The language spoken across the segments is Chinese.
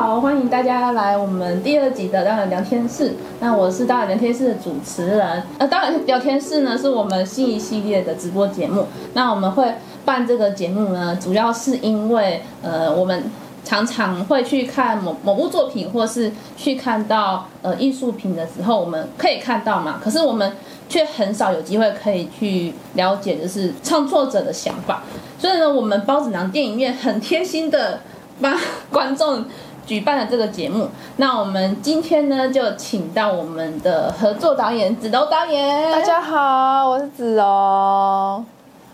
好，欢迎大家来我们第二集的当然聊天室。那我是当然聊天室的主持人。呃，当然聊天室呢是我们新一系列的直播节目。那我们会办这个节目呢，主要是因为呃，我们常常会去看某某部作品，或是去看到呃艺术品的时候，我们可以看到嘛。可是我们却很少有机会可以去了解，就是创作者的想法。所以呢，我们包子囊电影院很贴心的帮观众。举办了这个节目，那我们今天呢就请到我们的合作导演子柔导演。大家好，我是子柔。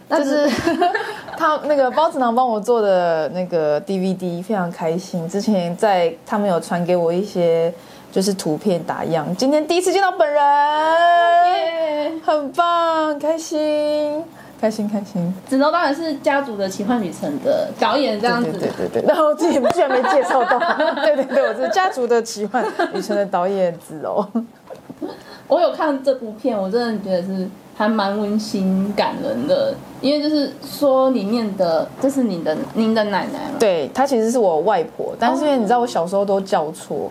就是 他那个包子囊帮我做的那个 DVD，非常开心。之前在他们有传给我一些就是图片打样，今天第一次见到本人，yeah. 很棒，开心。开心开心，子柔当然是家族的奇幻旅程的导演这样子，对对对对，然后自己居然没介绍到，对对对，我是家族的奇幻旅程的导演子柔。我有看这部片，我真的觉得是还蛮温馨感人的，因为就是说里面的这是你的您的奶奶嘛，对，她其实是我外婆，但是因为你知道我小时候都叫错，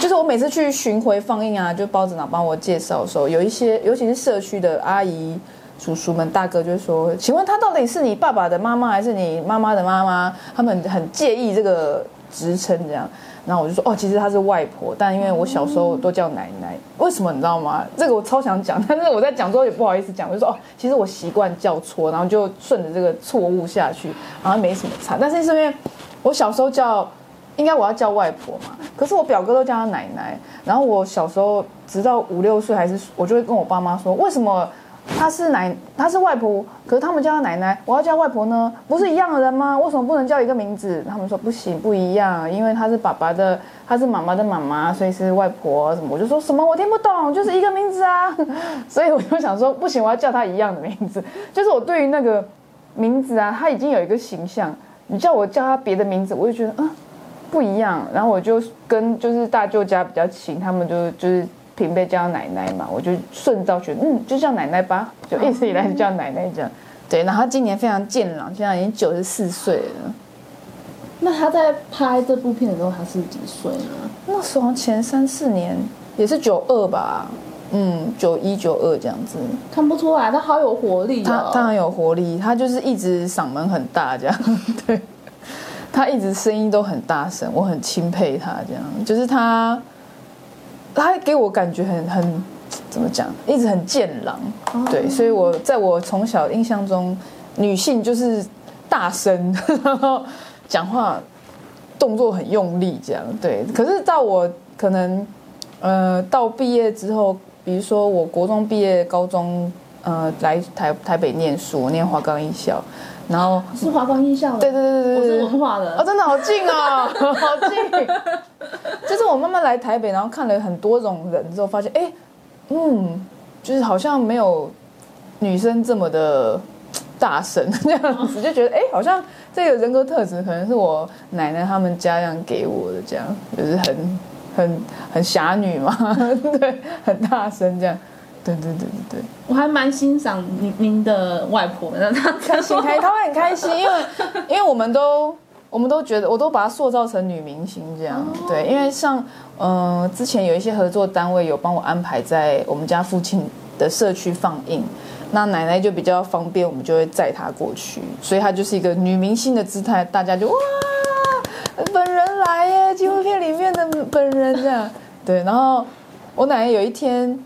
就是我每次去巡回放映啊，就包子囊帮我介绍的时候，有一些尤其是社区的阿姨。叔叔们、大哥就说：“请问他到底是你爸爸的妈妈还是你妈妈的妈妈？”他们很介意这个职称，这样。然后我就说：“哦，其实她是外婆，但因为我小时候都叫奶奶，为什么你知道吗？这个我超想讲，但是我在讲之后也不好意思讲，我就说：哦，其实我习惯叫错，然后就顺着这个错误下去，然后没什么差。但是是因为我小时候叫，应该我要叫外婆嘛，可是我表哥都叫她奶奶。然后我小时候直到五六岁，还是我就会跟我爸妈说，为什么？” 她是奶，她是外婆，可是他们叫她奶奶，我要叫外婆呢，不是一样的人吗？为什么不能叫一个名字？他们说不行，不一样，因为她是爸爸的，她是妈妈的妈妈，所以是外婆什么？我就说什么我听不懂，就是一个名字啊。所以我就想说，不行，我要叫她一样的名字。就是我对于那个名字啊，她已经有一个形象，你叫我叫她别的名字，我就觉得嗯不一样。然后我就跟就是大舅家比较亲，他们就就是。平辈叫奶奶嘛，我就顺道觉得，嗯，就叫奶奶吧，就一直以来就叫奶奶这样。对，然后他今年非常健朗，现在已经九十四岁了。那他在拍这部片的时候，他是几岁呢？那时候前三四年也是九二吧，嗯，九一九二这样子。看不出来，他好有活力哦。他他很有活力，他就是一直嗓门很大这样，对，他一直声音都很大声，我很钦佩他这样，就是他。他给我感觉很很怎么讲，一直很健朗，对，所以我在我从小印象中，女性就是大声，然后讲话动作很用力，这样对。可是到我可能呃到毕业之后，比如说我国中毕业，高中呃来台台北念书，我念华冈艺校。然后是华冈艺校，对对对对对，我是文化的，哦，真的好近哦，好近。就是我慢慢来台北，然后看了很多种人之后，发现，哎，嗯，就是好像没有女生这么的大声这样子，就觉得，哎，好像这个人格特质可能是我奶奶他们家这样给我的，这样就是很 很很侠女嘛，对，很大声这样。对对对对对，我还蛮欣赏您您的外婆的，她开心开，她会很开心，因为因为我们都我们都觉得，我都把她塑造成女明星这样，对，因为像嗯、呃、之前有一些合作单位有帮我安排在我们家附近的社区放映，那奶奶就比较方便，我们就会载她过去，所以她就是一个女明星的姿态，大家就哇，本人来耶，纪录片里面的本人这样，对，然后我奶奶有一天。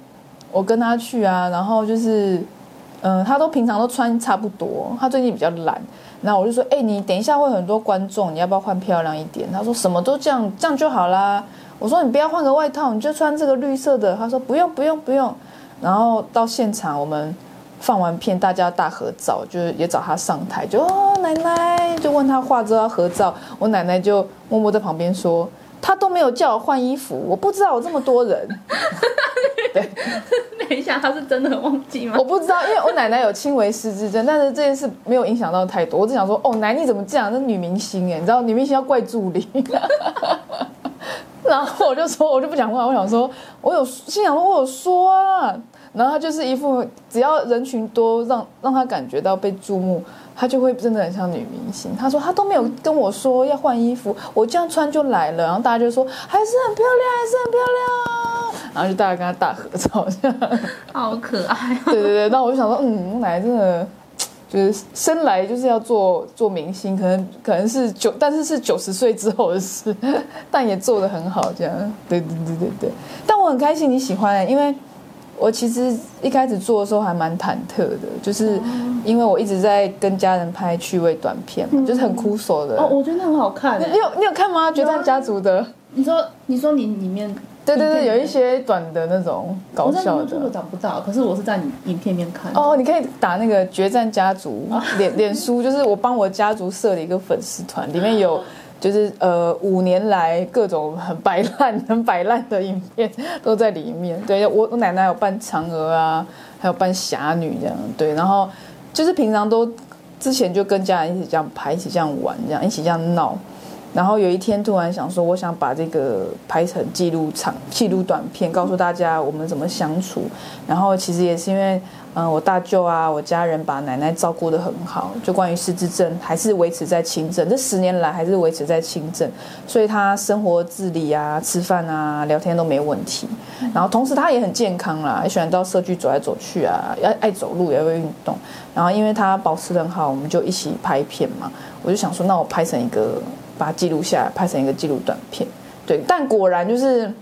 我跟她去啊，然后就是，嗯、呃，他都平常都穿差不多，她最近比较懒，然后我就说，哎、你等一下会很多观众，你要不要换漂亮一点？他说什么都这样，这样就好啦。我说你不要换个外套，你就穿这个绿色的。他说不用不用不用。然后到现场我们放完片，大家大合照，就是也找他上台，就哦奶奶，就问他画之后要合照，我奶奶就默默在旁边说。他都没有叫我换衣服，我不知道有这么多人。对，等一下，他是真的忘记吗？我不知道，因为我奶奶有轻微失智症，但是这件事没有影响到太多。我只想说，哦，奶你怎么这样？那女明星哎，你知道女明星要怪助理。然后我就说，我就不讲话。我想说，我有心想说，我有说啊。然后他就是一副只要人群多，让让他感觉到被注目，他就会真的很像女明星。她说她都没有跟我说要换衣服，我这样穿就来了，然后大家就说还是很漂亮，还是很漂亮，然后就大家跟她大合照，这样好可爱。对对对，那我就想说，嗯，我奶奶真的。就是生来就是要做做明星，可能可能是九，但是是九十岁之后的事，但也做得很好，这样，对对对对对。但我很开心你喜欢、欸，因为我其实一开始做的时候还蛮忐忑的，就是因为我一直在跟家人拍趣味短片嘛，嗯、就是很枯手的。哦，我觉得那很好看、欸。你有你有看吗？决战家族的？你说你说你里面。对对对，有一些短的那种搞笑的，这个找不到。可是我是在你影片里面看。哦，你可以打那个决战家族 脸脸书，就是我帮我家族设了一个粉丝团，里面有就是呃五年来各种很摆烂、很摆烂的影片都在里面。对，我我奶奶有扮嫦娥啊，还有扮侠女这样。对，然后就是平常都之前就跟家人一起这样拍，一起这样玩，这样一起这样闹。然后有一天突然想说，我想把这个拍成记录长、记录短片，告诉大家我们怎么相处。然后其实也是因为，嗯、呃，我大舅啊，我家人把奶奶照顾得很好，就关于失智症还是维持在轻症，这十年来还是维持在轻症，所以他生活自理啊、吃饭啊、聊天都没问题。然后同时他也很健康啦，也喜欢到社区走来走去啊，要爱走路也会运动。然后因为他保持得很好，我们就一起拍片嘛。我就想说，那我拍成一个。把它记录下来，拍成一个记录短片。对，但果然就是，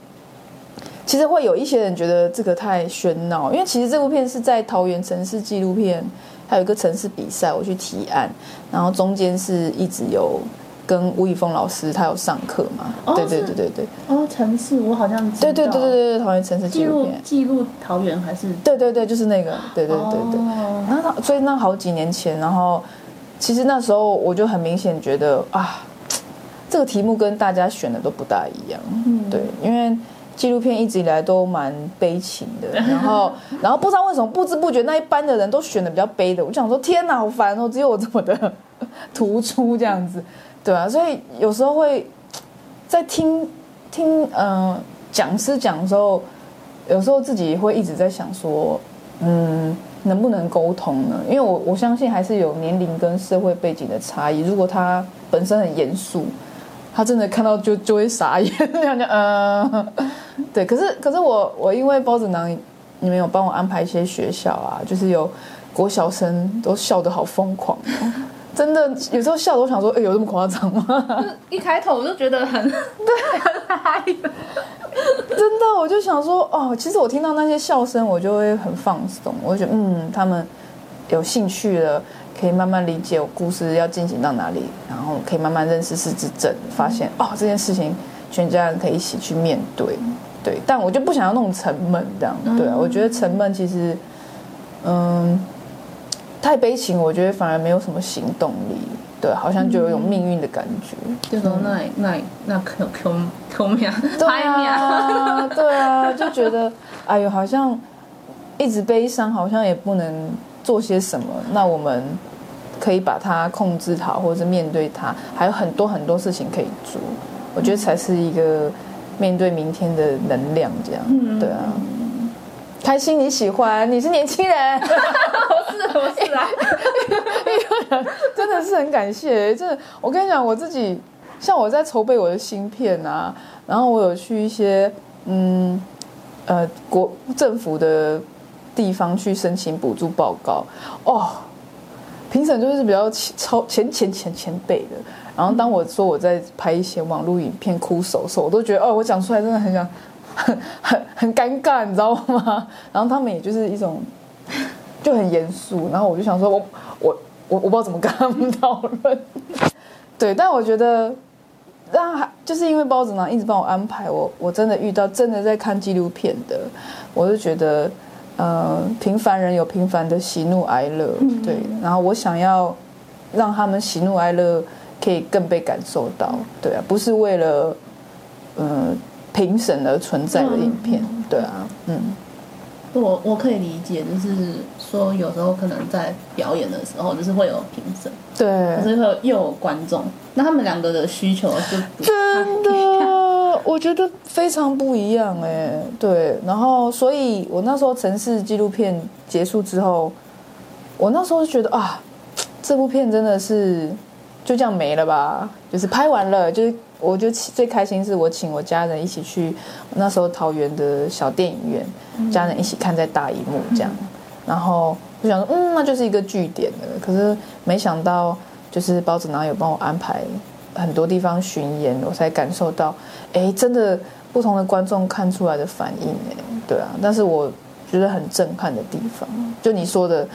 其实会有一些人觉得这个太喧闹，因为其实这部片是在桃园城市纪录片，还有一个城市比赛，我去提案，然后中间是一直有跟吴宇峰老师他有上课嘛。哦，对对对对对。哦，城市我好像对对对对对，桃园城市纪录片，记录桃园还是？对对对，就是那个，对对对对。哦，然后所以那好几年前，然后其实那时候我就很明显觉得啊。这个题目跟大家选的都不大一样，嗯，对，因为纪录片一直以来都蛮悲情的，然后，然后不知道为什么不知不觉那一班的人都选的比较悲的，我就想说天哪，好烦哦，只有我这么的突出这样子，对啊，所以有时候会在听听嗯、呃、讲师讲的时候，有时候自己会一直在想说，嗯，能不能沟通呢？因为我我相信还是有年龄跟社会背景的差异，如果他本身很严肃。他真的看到就就会傻眼，这样讲，嗯，对。可是可是我我因为包子囊，你们有帮我安排一些学校啊，就是有国小生都笑得好疯狂，真的有时候笑都想说，哎，有这么夸张吗？一开头我就觉得很对，很嗨，真的，我就想说，哦，其实我听到那些笑声，我就会很放松，我就觉得，嗯，他们有兴趣了。可以慢慢理解我故事要进行到哪里，然后可以慢慢认识失智症，发现哦这件事情全家人可以一起去面对，对。但我就不想要那种沉闷这样，对啊，我觉得沉闷其实，嗯，太悲情，我觉得反而没有什么行动力，对，好像就有一种命运的感觉。就说那那那 Q Q Q 命，对啊，对啊，就觉得哎呦，好像一直悲伤，好像也不能。做些什么？那我们可以把它控制好，或者是面对它，还有很多很多事情可以做。我觉得才是一个面对明天的能量，这样对啊。开心你喜欢，你是年轻人，我是我是啊，真的是很感谢。真的，我跟你讲，我自己像我在筹备我的芯片啊，然后我有去一些嗯呃国政府的。地方去申请补助报告哦，评审就是比较超前前前前辈的。然后当我说我在拍一些网络影片哭手的时候，我都觉得哦，我讲出来真的很想很很 很尴尬，你知道吗？然后他们也就是一种就很严肃。然后我就想说我我我我不知道怎么跟他们讨论。对，但我觉得让就是因为包子呢一直帮我安排，我我真的遇到真的在看纪录片的，我就觉得。呃，平凡人有平凡的喜怒哀乐，对。然后我想要让他们喜怒哀乐可以更被感受到，对啊，不是为了呃评审而存在的影片，对啊，嗯。我我可以理解，就是说有时候可能在表演的时候，就是会有评审，对，可是会又有观众，那他们两个的需求就真的。我觉得非常不一样哎。对，然后所以我那时候城市纪录片结束之后，我那时候就觉得啊，这部片真的是就这样没了吧？就是拍完了，就是我就最开心是我请我家人一起去那时候桃园的小电影院，嗯、家人一起看在大荧幕这样，嗯、然后我想说嗯，那就是一个据点了。可是没想到就是包子囊有帮我安排。很多地方巡演，我才感受到，哎，真的不同的观众看出来的反应，哎，对啊。但是我觉得很震撼的地方，就你说的，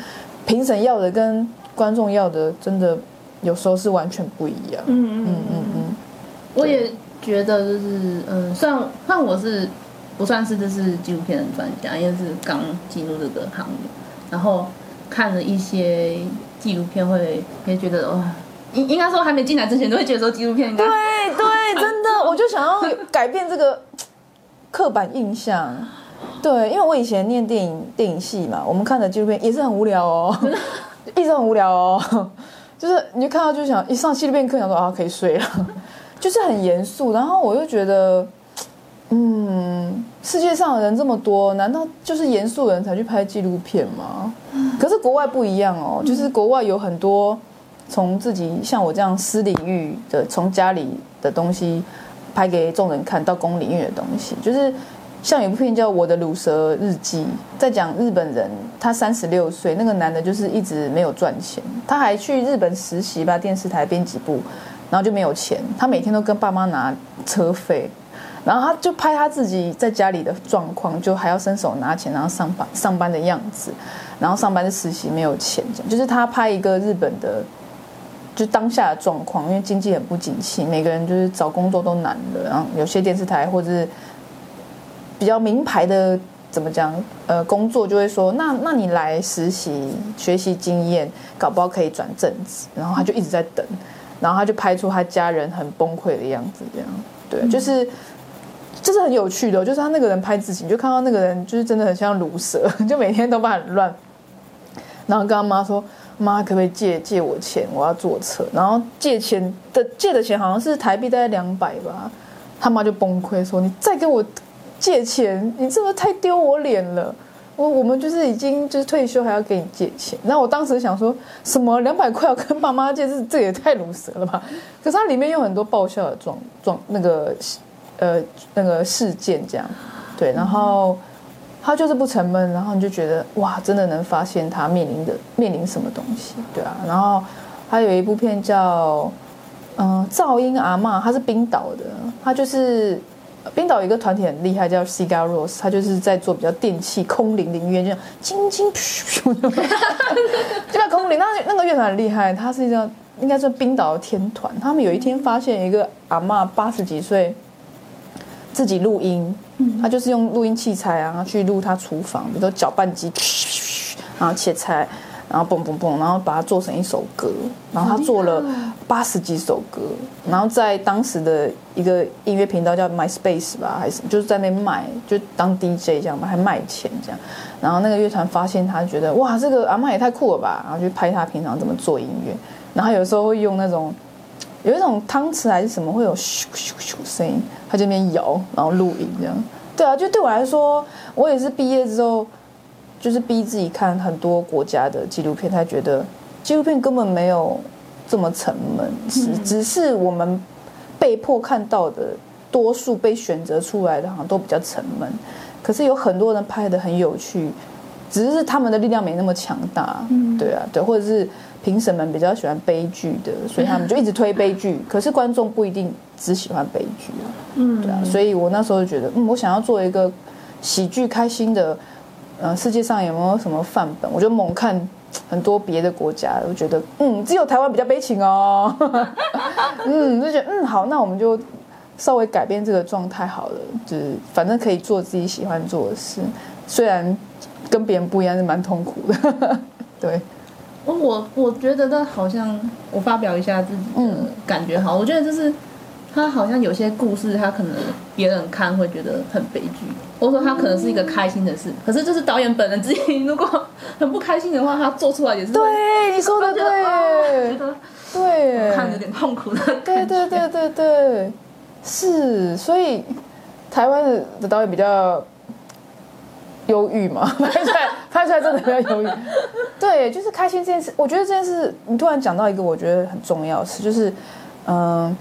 评审要的跟观众要的，真的有时候是完全不一样。嗯嗯嗯嗯嗯。我也觉得就是，嗯，虽然算我是不算是就是纪录片的专家，因为是刚进入这个行业，然后看了一些纪录片会，会也觉得哇。应应该说，还没进来之前都会觉得说纪录片应该对 对，真的，我就想要改变这个刻板印象。对，因为我以前念电影电影系嘛，我们看的纪录片也是很无聊哦，一直很无聊哦。就是你就看到就想一上纪录片课，想说啊可以睡了，就是很严肃。然后我又觉得，嗯，世界上的人这么多，难道就是严肃的人才去拍纪录片吗？可是国外不一样哦，就是国外有很多。从自己像我这样私领域的，从家里的东西拍给众人看到公领域的东西，就是像有部片叫《我的鲁蛇日记》，在讲日本人，他三十六岁，那个男的就是一直没有赚钱，他还去日本实习吧，电视台编辑部，然后就没有钱，他每天都跟爸妈拿车费，然后他就拍他自己在家里的状况，就还要伸手拿钱，然后上班上班的样子，然后上班是实习没有钱，就是他拍一个日本的。就当下的状况，因为经济很不景气，每个人就是找工作都难了。然后有些电视台或者是比较名牌的，怎么讲？呃，工作就会说，那那你来实习学习经验，搞不好可以转正职。然后他就一直在等，然后他就拍出他家人很崩溃的样子，这样对，就是就是很有趣的，就是他那个人拍自己，你就看到那个人就是真的很像鲁蛇，就每天都把很乱，然后跟他妈说。妈，可不可以借借我钱？我要坐车。然后借钱的借的钱好像是台币大概两百吧。他妈就崩溃说：“你再给我借钱，你是不是太丢我脸了？我我们就是已经就是退休，还要给你借钱。”然后我当时想说什么两百块要跟爸妈借，这这也太鲁蛇了吧？可是它里面有很多爆笑的状状那个呃那个事件这样，对，然后。他就是不沉闷，然后你就觉得哇，真的能发现他面临的面临什么东西，对啊。然后还有一部片叫嗯《噪音阿嬷》，他是冰岛的，他就是冰岛一个团体很厉害，叫 Sigur Rós，他就是在做比较电器空灵的音乐，就像轻轻噗噗，就叫空灵。那那个乐团很厉害，他是一个应该是冰岛的天团。他们有一天发现一个阿嬷八十几岁。自己录音，他就是用录音器材啊去录他厨房，比如说搅拌机，然后切菜，然后嘣嘣嘣，然后把它做成一首歌。然后他做了八十几首歌，然后在当时的一个音乐频道叫 MySpace 吧，还是，就是在那边卖，就当 DJ 这样嘛，还卖钱这样。然后那个乐团发现他，觉得哇，这个阿嬷也太酷了吧，然后就拍他平常怎么做音乐。然后有时候会用那种。有一种汤匙还是什么会有咻咻咻声音，他这边摇，然后录影这样。对啊，就对我来说，我也是毕业之后，就是逼自己看很多国家的纪录片，才觉得纪录片根本没有这么沉闷，只只是我们被迫看到的多数被选择出来的，好像都比较沉闷。可是有很多人拍的很有趣，只是他们的力量没那么强大。对啊，对，或者是。评审们比较喜欢悲剧的，所以他们就一直推悲剧。可是观众不一定只喜欢悲剧啊，嗯，对啊。所以我那时候就觉得，嗯，我想要做一个喜剧开心的，呃，世界上有没有什么范本？我就猛看很多别的国家，我觉得，嗯，只有台湾比较悲情哦。嗯，就觉得，嗯，好，那我们就稍微改变这个状态好了，就是反正可以做自己喜欢做的事，虽然跟别人不一样，是蛮痛苦的，对。我我觉得他好像，我发表一下自己的感觉好，嗯、我觉得就是他好像有些故事，他可能别人看会觉得很悲剧，或者说他可能是一个开心的事，嗯、可是就是导演本人自己如果很不开心的话，他做出来也是对你说的对，对，对。看着有点痛苦的，对对对对对，是，所以台湾的的导演比较忧郁嘛，拍出来拍出来真的比较忧郁。对，就是开心这件事，我觉得这件事，你突然讲到一个我觉得很重要的事，就是嗯、呃，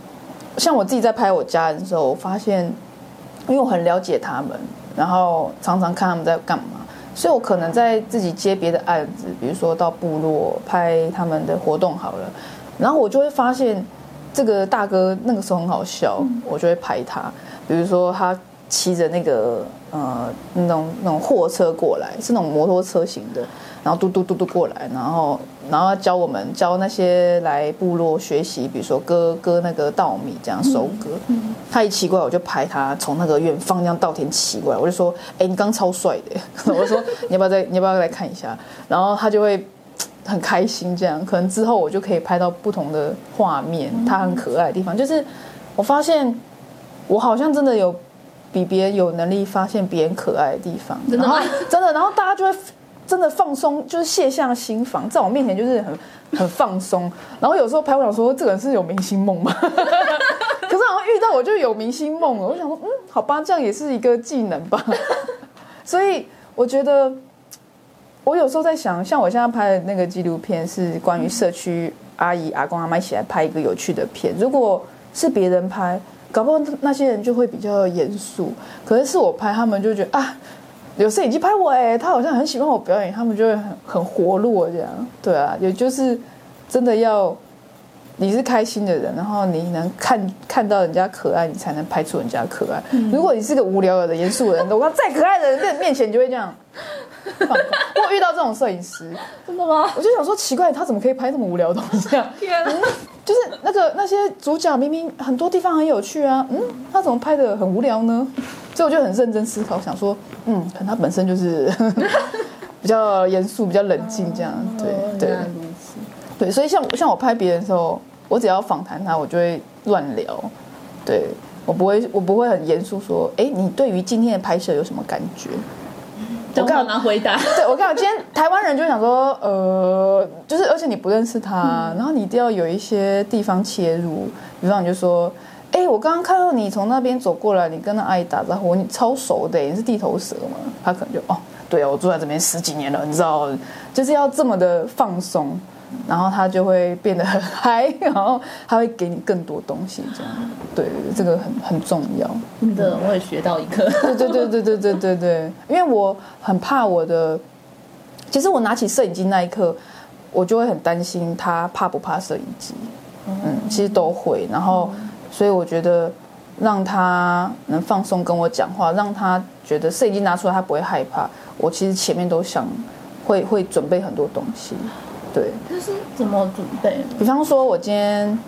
像我自己在拍我家人的时候，我发现，因为我很了解他们，然后常常看他们在干嘛，所以我可能在自己接别的案子，比如说到部落拍他们的活动好了，然后我就会发现。这个大哥那个时候很好笑，嗯、我就会拍他。比如说他骑着那个呃那种那种货车过来，是那种摩托车型的，然后嘟嘟嘟嘟过来，然后然后教我们教那些来部落学习，比如说割割那个稻米这样收割。嗯、他一骑过来，我就拍他从那个远方这样稻田骑过来，我就说：“哎，你刚刚超帅的。”我说：“你要不要再你要不要来看一下？”然后他就会。很开心，这样可能之后我就可以拍到不同的画面，他很可爱的地方。就是我发现，我好像真的有比别人有能力发现别人可爱的地方，真的吗？真的，然后大家就会真的放松，就是卸下心防，在我面前就是很 很放松。然后有时候拍我想说，这个人是有明星梦吗？可是好像遇到我就有明星梦了。我想说，嗯，好吧，这样也是一个技能吧。所以我觉得。我有时候在想，像我现在拍的那个纪录片，是关于社区阿姨、阿公、阿妈一起来拍一个有趣的片。如果是别人拍，搞不好那些人就会比较严肃。可是是我拍，他们就觉得啊，有摄影机拍我哎，他好像很喜欢我表演，他们就会很很活络这样。对啊，也就是真的要你是开心的人，然后你能看看到人家可爱，你才能拍出人家可爱。如果你是个无聊的、严肃的人，我看再可爱的人在面前，你就会这样。我遇到这种摄影师，真的吗？我就想说奇怪，他怎么可以拍这么无聊的东西啊？天哪，就是那个那些主角明明很多地方很有趣啊，嗯，他怎么拍的很无聊呢？所以我就很认真思考，想说，嗯，可能他本身就是 比较严肃、比较冷静这样。对对，对，所以像像我拍别人的时候，我只要访谈他，我就会乱聊。对，我不会，我不会很严肃说，哎，你对于今天的拍摄有什么感觉？我刚好拿回答。对，我刚好今天 台湾人就想说，呃，就是而且你不认识他，嗯、然后你一定要有一些地方切入，比方你就说，哎、欸，我刚刚看到你从那边走过来，你跟那阿姨打招呼，你超熟的，你是地头蛇吗？他可能就哦，对啊，我住在这边十几年了，你知道，就是要这么的放松。然后他就会变得很嗨，然后他会给你更多东西，这样，对，这个很很重要。真的，我也学到一课。对对对对对对对对，因为我很怕我的，其实我拿起摄影机那一刻，我就会很担心他怕不怕摄影机。嗯，其实都会。然后，所以我觉得让他能放松跟我讲话，让他觉得摄影机拿出来他不会害怕。我其实前面都想会会准备很多东西。对，就是怎么准备？比方说，我今天，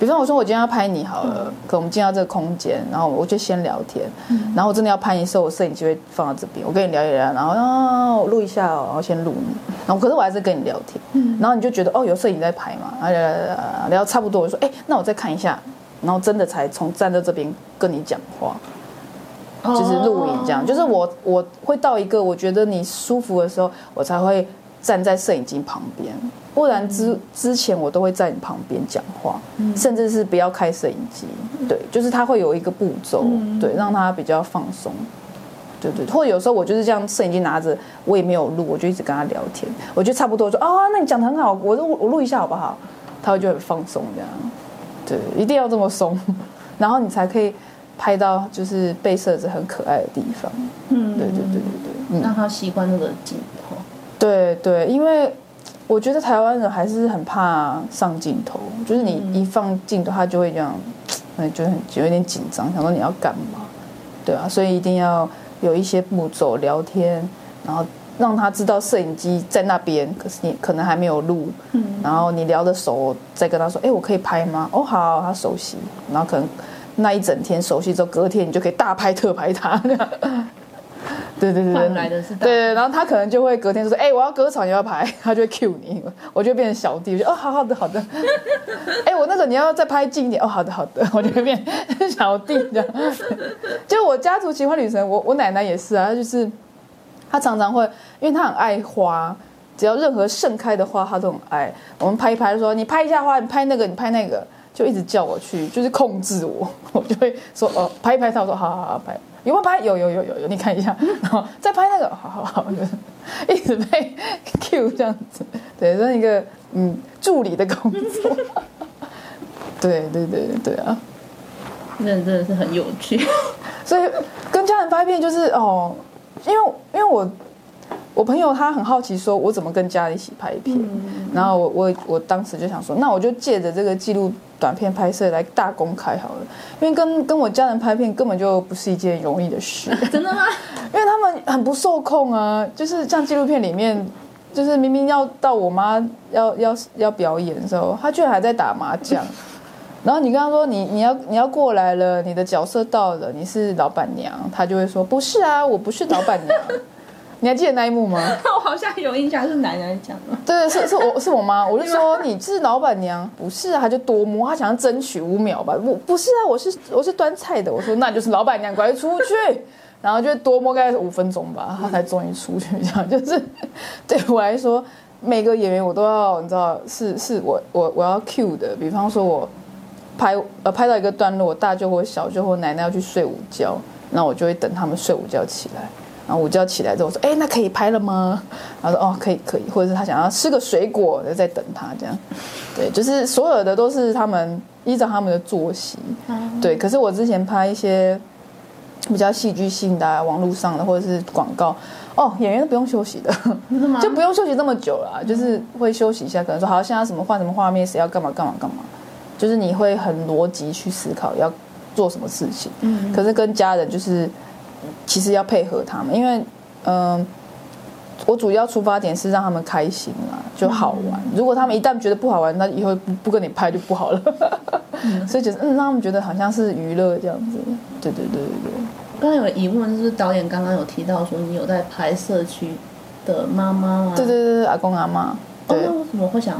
比方我说我今天要拍你好了，嗯、可我们进到这个空间，然后我就先聊天，嗯、然后我真的要拍你的时候，我摄影机会放到这边，我跟你聊一聊，然后啊，我录一下，然后先录你，然后可是我还是跟你聊天，嗯、然后你就觉得哦，有摄影在拍嘛，然后聊聊聊差不多，我说哎，那我再看一下，然后真的才从站在这边跟你讲话，就是录影这样，就是我我会到一个我觉得你舒服的时候，我才会。站在摄影机旁边，不然之之前我都会在你旁边讲话，嗯、甚至是不要开摄影机。对，就是他会有一个步骤，嗯、对，让他比较放松。对对，或者有时候我就是这样，摄影机拿着，我也没有录，我就一直跟他聊天。我觉得差不多说，啊，那你讲的很好，我我我录一下好不好？他会就很放松这样。对，一定要这么松，然后你才可以拍到就是被摄者很可爱的地方。嗯，对对对对对，嗯、让他习惯那个镜头。对对，因为我觉得台湾人还是很怕上镜头，就是你一放镜头，他就会这样，哎，就很就有点紧张，想说你要干嘛，对啊，所以一定要有一些步骤聊天，然后让他知道摄影机在那边，可是你可能还没有录，嗯，然后你聊的熟，再跟他说，哎，我可以拍吗？哦，好，他熟悉，然后可能那一整天熟悉之后，隔天你就可以大拍特拍他。对对对对，来的是对对，然后他可能就会隔天就说：“哎，我要割草，你要拍。”他就会 cue 你，我就变成小弟，我就哦，好好的好的。哎，我那个你要再拍近一点哦，好的好的，我就会变小弟这样。就我家族奇幻旅程，我我奶奶也是啊，她就是她常常会，因为她很爱花，只要任何盛开的花，她都很爱。我们拍一拍，说：“你拍一下花，你拍那个，你拍那个。”就一直叫我去，就是控制我，我就会说哦，拍一拍他，我说好好好拍，有没有拍？有有有有有，你看一下，然 后再拍那个，好好好，就是、一直被 Q 这样子，对，这是一个嗯助理的工作，对对对对啊，那真的是很有趣，所以跟家人拍片就是哦，因为因为我。我朋友他很好奇，说我怎么跟家人一起拍片，嗯、然后我我我当时就想说，那我就借着这个记录短片拍摄来大公开好了，因为跟跟我家人拍片根本就不是一件容易的事。真的吗？因为他们很不受控啊，就是像纪录片里面，就是明明要到我妈要要要表演的时候，他居然还在打麻将，然后你跟他说你你要你要过来了，你的角色到了，你是老板娘，他就会说不是啊，我不是老板娘。你还记得那一幕吗？我好像有印象，是奶奶讲的。对，是是我 是我妈，我就说你是老板娘，不是啊？她就多摸，她想要争取五秒吧。我不是啊，我是我是端菜的。我说那就是老板娘，快出去。然后就多摸大概五分钟吧，她才终于出去。这样就是对我来说，每个演员我都要你知道，是是我我我要 cue 的。比方说我拍呃拍到一个段落，大舅或小舅或奶奶要去睡午觉，那我就会等他们睡午觉起来。然后我就要起来之后我说：“哎，那可以拍了吗？”然后说：“哦，可以，可以。”或者是他想要吃个水果，就在等他这样。对，就是所有的都是他们依照他们的作息。对，可是我之前拍一些比较戏剧性的、啊、网络上的或者是广告，哦，演员都不用休息的，就不用休息这么久了、啊，就是会休息一下，可能说好，现在什么换什么画面，谁要干嘛干嘛干嘛，就是你会很逻辑去思考要做什么事情。嗯，可是跟家人就是。其实要配合他们，因为，嗯、呃，我主要出发点是让他们开心嘛，就好玩。如果他们一旦觉得不好玩，那以后不不跟你拍就不好了。所以就是嗯，让他们觉得好像是娱乐这样子。对对对对对。刚才有疑问，就是导演刚刚有提到说你有在拍社区的妈妈吗？对对对，阿公阿妈。对。为什么会想？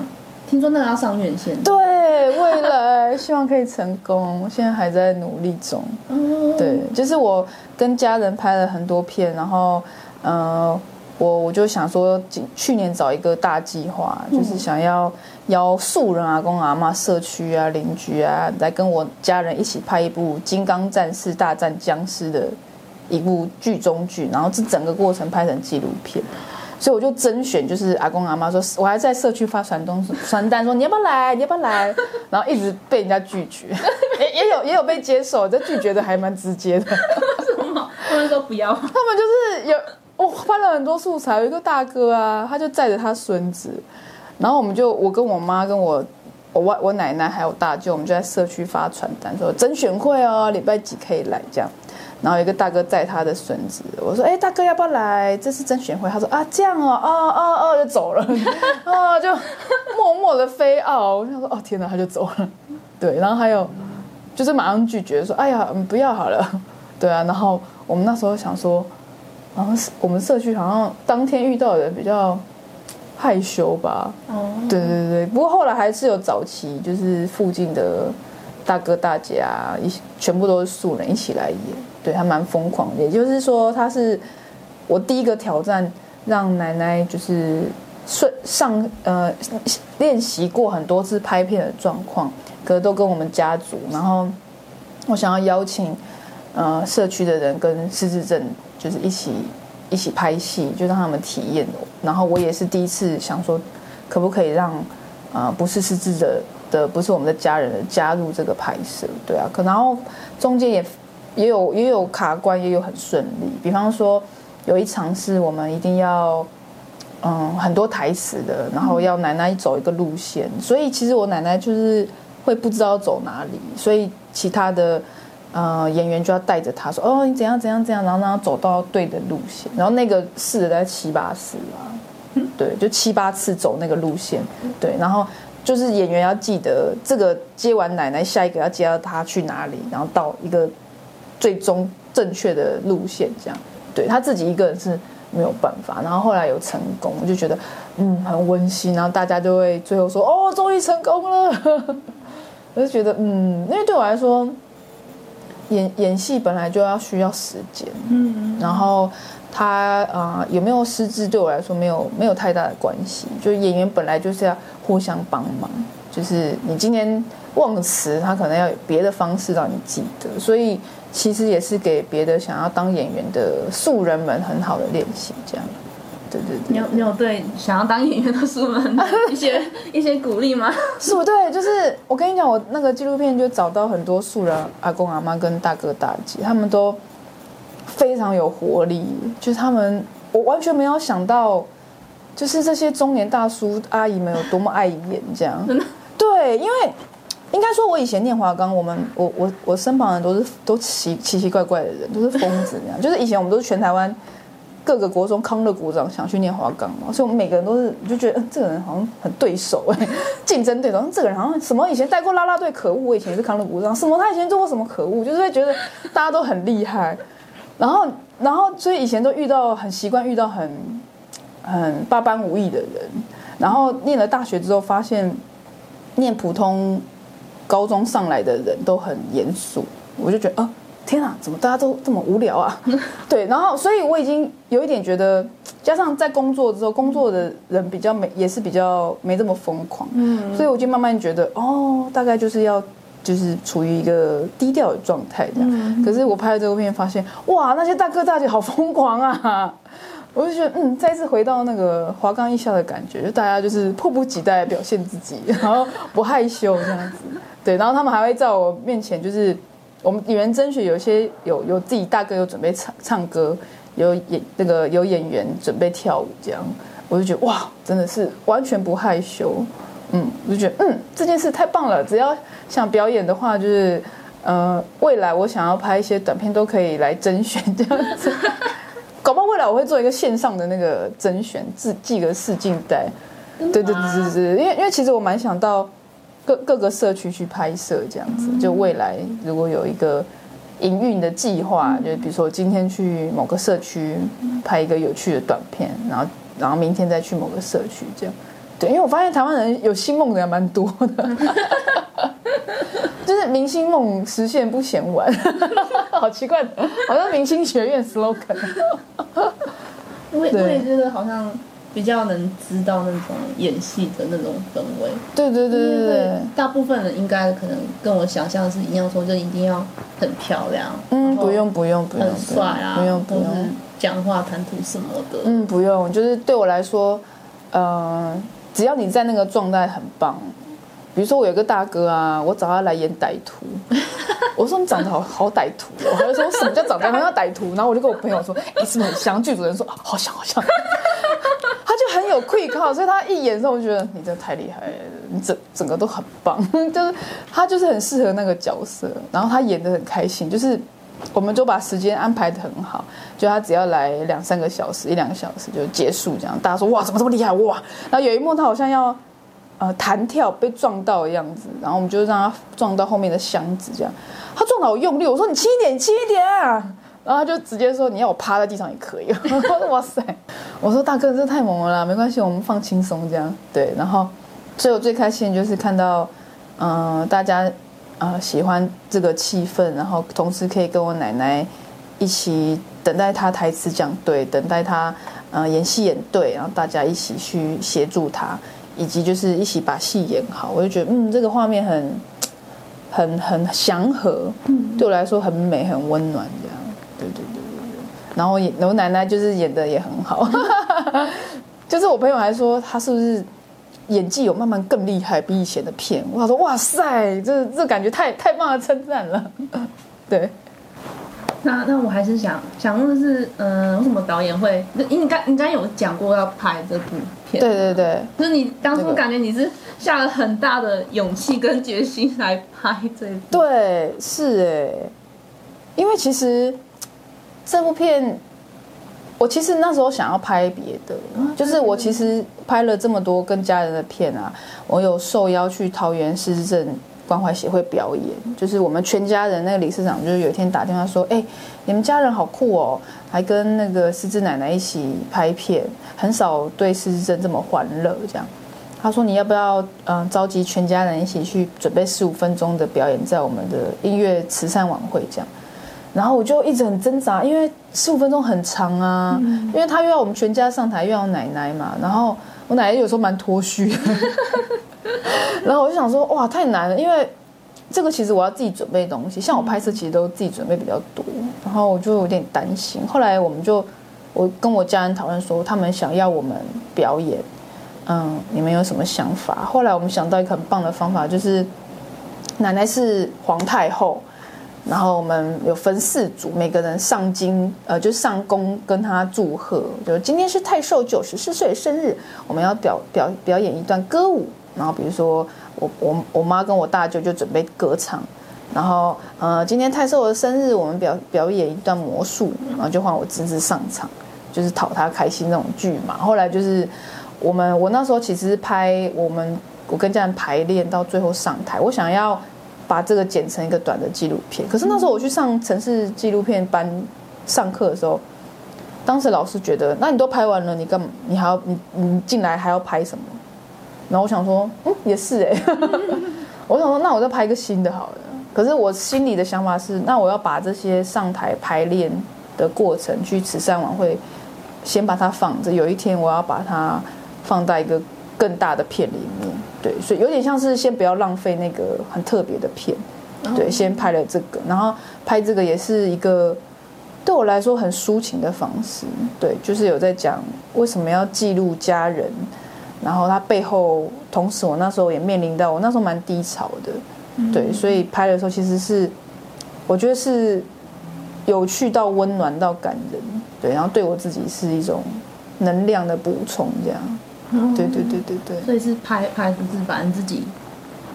听说那个要上院线？对，未来希望可以成功，现在还在努力中。嗯，对，就是我跟家人拍了很多片，然后，呃，我我就想说，去年找一个大计划，就是想要邀素人阿公阿妈、社区啊、邻居啊，来跟我家人一起拍一部《金刚战士大战僵尸》的一部剧中剧，然后这整个过程拍成纪录片。所以我就甄选，就是阿公阿妈说，我还在社区发传单，传单说你要不要来，你要不要来，然后一直被人家拒绝，也也有也有被接受，这拒绝的还蛮直接的。为什么？他们说不要。他们就是有我翻了很多素材，有一个大哥啊，他就载着他孙子，然后我们就我跟我妈跟我我外我奶奶还有大舅，我们就在社区发传单说甄选会哦，礼拜几可以来这样。然后有一个大哥载他的孙子，我说：“哎，大哥要不要来？这是甄选会。”他说：“啊，这样哦，哦哦哦，就走了，啊，就默默的飞奥。”我想说：“哦，天哪，他就走了。”对，然后还有就是马上拒绝说：“哎呀，不要好了。”对啊，然后我们那时候想说，好像是我们社区好像当天遇到的人比较害羞吧。哦，对对对，不过后来还是有早期，就是附近的大哥大姐啊，一全部都是素人一起来演。对，他蛮疯狂的，也就是说，他是我第一个挑战，让奶奶就是顺上呃练习过很多次拍片的状况，可是都跟我们家族，然后我想要邀请呃社区的人跟失智症就是一起一起拍戏，就让他们体验。然后我也是第一次想说，可不可以让呃不是失智的的不是我们的家人加入这个拍摄？对啊，可然后中间也。也有也有卡关，也有很顺利。比方说，有一场是我们一定要，嗯，很多台词的，然后要奶奶走一个路线。所以其实我奶奶就是会不知道走哪里，所以其他的呃演员就要带着她说：“哦，你怎样怎样怎样，然后让她走到对的路线。”然后那个试了大概七八次吧，对，就七八次走那个路线，对。然后就是演员要记得这个接完奶奶，下一个要接到她去哪里，然后到一个。最终正确的路线，这样，对他自己一个人是没有办法。然后后来有成功，我就觉得嗯很温馨。然后大家就会最后说哦，终于成功了。我就觉得嗯，因为对我来说，演演戏本来就要需要时间，嗯，然后他啊、呃、有没有失智对我来说没有没有太大的关系。就演员本来就是要互相帮忙。就是你今天忘词，他可能要有别的方式让你记得，所以其实也是给别的想要当演员的素人们很好的练习，这样。对对对，你有你有对想要当演员的素人 一些一些鼓励吗？是不对，就是我跟你讲，我那个纪录片就找到很多素人阿公阿妈跟大哥大姐，他们都非常有活力，就是他们我完全没有想到，就是这些中年大叔阿姨们有多么爱演这样。真的？对，因为应该说，我以前念华冈，我们我我我身旁的人都是都奇奇奇怪怪的人，都是疯子那样。就是以前我们都是全台湾。各个国中康乐股长想去念华冈嘛，所以我们每个人都是就觉得，嗯，这个人好像很对手哎，竞争对手。这个人好像什么以前带过啦啦队，可恶！我以前也是康乐股长，什么他以前做过什么可恶，就是会觉得大家都很厉害。然后，然后，所以以前都遇到很习惯遇到很很八般武艺的人。然后念了大学之后，发现念普通高中上来的人都很严肃，我就觉得啊。天啊，怎么大家都这么无聊啊？对，然后所以我已经有一点觉得，加上在工作之后，工作的人比较没，也是比较没这么疯狂，嗯，所以我就慢慢觉得，哦，大概就是要就是处于一个低调的状态这样。嗯，可是我拍了这部片，发现哇，那些大哥大姐好疯狂啊！我就觉得，嗯，再次回到那个华冈艺校的感觉，就大家就是迫不及待表现自己，然后不害羞这样子。对，然后他们还会在我面前就是。我们演员甄选有些有有自己大哥有准备唱唱歌，有演那个有演员准备跳舞，这样我就觉得哇，真的是完全不害羞，嗯，我就觉得嗯这件事太棒了。只要想表演的话，就是呃未来我想要拍一些短片都可以来甄选这样子，搞不好未来我会做一个线上的那个甄选，寄寄个试镜带，对对对对对，因为因为其实我蛮想到。各各个社区去拍摄这样子，就未来如果有一个营运的计划，就比如说今天去某个社区拍一个有趣的短片，然后然后明天再去某个社区这样，对，因为我发现台湾人有星梦的还蛮多的，就是明星梦实现不嫌晚，好奇怪，好像明星学院 slogan，我也我也觉得好像。比较能知道那种演戏的那种氛围，对对对对对，大部分人应该可能跟我想象是一样，说就一定要很漂亮，嗯，不用不用不用，很帅啊，不用不用，讲话谈吐什么的，嗯，不用，就是对我来说，呃，只要你在那个状态很棒，比如说我有个大哥啊，我找他来演歹徒，我说你长得好好歹徒，我还说什么叫长得很像歹徒，然后我就跟我朋友说，你是不是很像？剧组人说啊好像好像。他就很有愧靠，所以他一演的时候，我就觉得你真的太厉害了，你整整个都很棒，就是他就是很适合那个角色，然后他演的很开心，就是我们就把时间安排得很好，就他只要来两三个小时，一两个小时就结束这样，大家说哇怎么这么厉害哇，然后有一幕他好像要呃弹跳被撞到的样子，然后我们就让他撞到后面的箱子这样，他撞到我用力，我说你轻一点轻一点啊。然后他就直接说：“你要我趴在地上也可以。”我说：“哇塞！”我说：“大哥，这太猛了啦，没关系，我们放轻松这样。”对，然后，所以我最开心就是看到，嗯、大家、呃、喜欢这个气氛，然后同时可以跟我奶奶一起等待她台词讲对，等待她呃演戏演对，然后大家一起去协助她，以及就是一起把戏演好。我就觉得，嗯，这个画面很、很、很祥和，对我来说很美、很温暖这样。对对对对对，然后演我奶奶就是演的也很好，就是我朋友还说她是不是演技有慢慢更厉害，比以前的片。我说哇塞，这这感觉太太棒的称赞了。对，那那我还是想想问的是，嗯、呃，为什么导演会？因为你刚你刚有讲过要拍这部片，对对对，就是你当初感觉你是下了很大的勇气跟决心来拍这部。对，是哎，因为其实。这部片，我其实那时候想要拍别的，就是我其实拍了这么多跟家人的片啊，我有受邀去桃园失智症关怀协会表演，就是我们全家人那个理事长，就是有一天打电话说，哎，你们家人好酷哦，还跟那个失智奶奶一起拍片，很少对失智症这么欢乐这样。他说你要不要嗯召集全家人一起去准备十五分钟的表演，在我们的音乐慈善晚会这样。然后我就一直很挣扎，因为十五分钟很长啊，嗯、因为他又要我们全家上台，又要奶奶嘛。然后我奶奶有时候蛮脱序的，然后我就想说，哇，太难了，因为这个其实我要自己准备东西，像我拍摄其实都自己准备比较多，然后我就有点担心。后来我们就，我跟我家人讨论说，他们想要我们表演，嗯，你们有什么想法？后来我们想到一个很棒的方法，就是奶奶是皇太后。然后我们有分四组，每个人上京，呃，就上宫跟他祝贺，就今天是太寿九十四岁生日，我们要表表表演一段歌舞。然后比如说我我我妈跟我大舅就准备歌唱，然后呃，今天太寿的生日，我们表表演一段魔术，然后就换我侄子上场，就是讨他开心那种剧嘛。后来就是我们我那时候其实拍我们我跟家人排练到最后上台，我想要。把这个剪成一个短的纪录片。可是那时候我去上城市纪录片班上课的时候，当时老师觉得，那你都拍完了，你干嘛？你还要你你进来还要拍什么？然后我想说，嗯，也是哎。我想说，那我再拍一个新的好了。可是我心里的想法是，那我要把这些上台排练的过程，去慈善晚会，先把它放着。有一天我要把它放在一个更大的片里面。对，所以有点像是先不要浪费那个很特别的片，对，先拍了这个，然后拍这个也是一个对我来说很抒情的方式，对，就是有在讲为什么要记录家人，然后他背后，同时我那时候也面临到我那时候蛮低潮的，对，所以拍的时候其实是我觉得是有趣到温暖到感人，对，然后对我自己是一种能量的补充，这样。对对对对对，所以是拍拍不是反正自己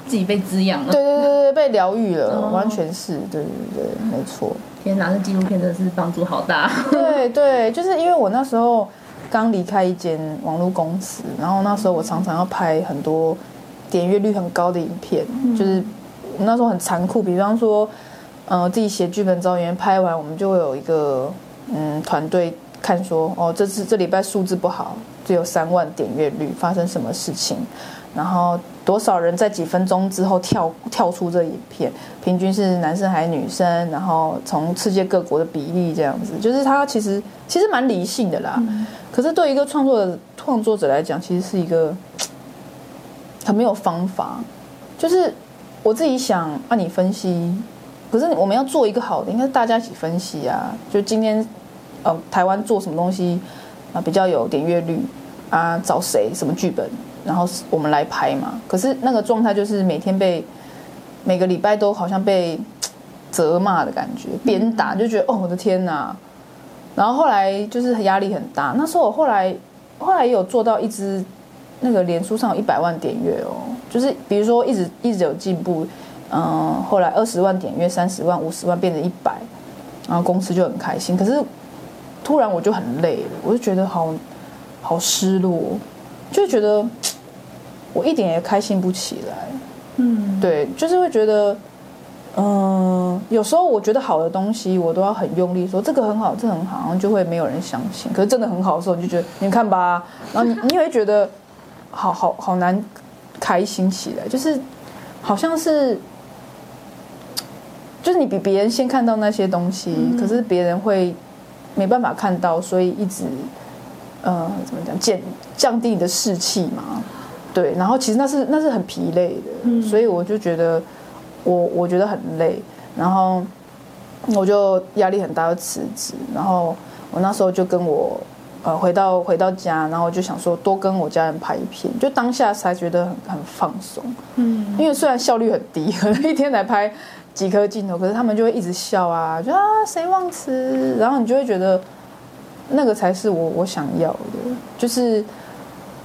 自己被滋养了，对对对对，被疗愈了，哦、完全是，对对对，没错。天哪，这纪录片真的是帮助好大。对对，就是因为我那时候刚离开一间网络公司，然后那时候我常常要拍很多点阅率很高的影片，嗯、就是那时候很残酷，比方说，嗯、呃，自己写剧本找演员拍完，我们就会有一个嗯团队看说，哦，这次这礼拜数字不好。只有三万点阅率，发生什么事情？然后多少人在几分钟之后跳跳出这影片？平均是男生还是女生？然后从世界各国的比例这样子，就是他其实其实蛮理性的啦。嗯、可是对一个创作的创作者来讲，其实是一个很没有方法。就是我自己想让、啊、你分析，可是我们要做一个好的，应该是大家一起分析啊。就今天，呃，台湾做什么东西啊比较有点阅率？啊，找谁？什么剧本？然后我们来拍嘛。可是那个状态就是每天被每个礼拜都好像被责骂的感觉，鞭打，就觉得哦，我的天哪！然后后来就是压力很大。那时候我后来后来也有做到一支那个脸书上有一百万点阅哦，就是比如说一直一直有进步，嗯，后来二十万点阅，三十万、五十万变成一百，然后公司就很开心。可是突然我就很累了，我就觉得好。好失落，就觉得我一点也开心不起来。嗯，对，就是会觉得，嗯、呃，有时候我觉得好的东西，我都要很用力说这个很好，这个很好，然后就会没有人相信。可是真的很好的时候，你就觉得你看吧，然后你你会觉得好好好难开心起来，就是好像是，就是你比别人先看到那些东西，嗯、可是别人会没办法看到，所以一直。呃，怎么讲？减降低你的士气嘛，对。然后其实那是那是很疲累的，嗯、所以我就觉得我我觉得很累，然后我就压力很大，就辞职。然后我那时候就跟我呃回到回到家，然后我就想说多跟我家人拍一片，就当下才觉得很很放松。嗯，因为虽然效率很低，可能一天才拍几颗镜头，可是他们就会一直笑啊，就啊谁忘词，然后你就会觉得。那个才是我我想要的，就是，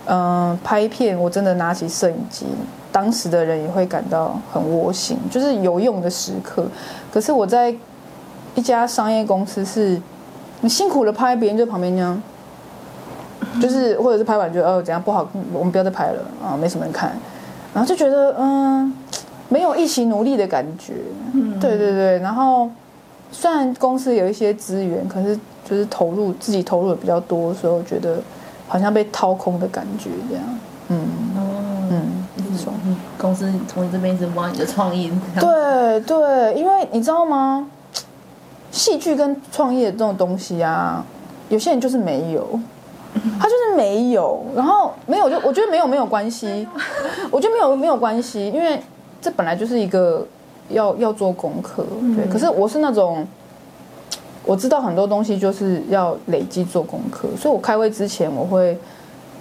嗯、呃，拍片我真的拿起摄影机，当时的人也会感到很窝心，就是有用的时刻。可是我在一家商业公司是，你辛苦了拍，别人就旁边这样，就是或者是拍完觉得哦怎样不好，我们不要再拍了啊，没什么人看，然后就觉得嗯，没有一起努力的感觉。嗯，对对对，然后虽然公司有一些资源，可是。就是投入自己投入的比较多，所以我觉得好像被掏空的感觉这样。嗯嗯嗯，嗯，公司从你这边一直挖你的创意。对对，因为你知道吗？戏剧跟创业这种东西啊，有些人就是没有，他就是没有，然后没有就我觉得没有没有关系，我觉得没有没有关系，因为这本来就是一个要要做功课，对。可是我是那种我知道很多东西就是要累积做功课，所以我开会之前我会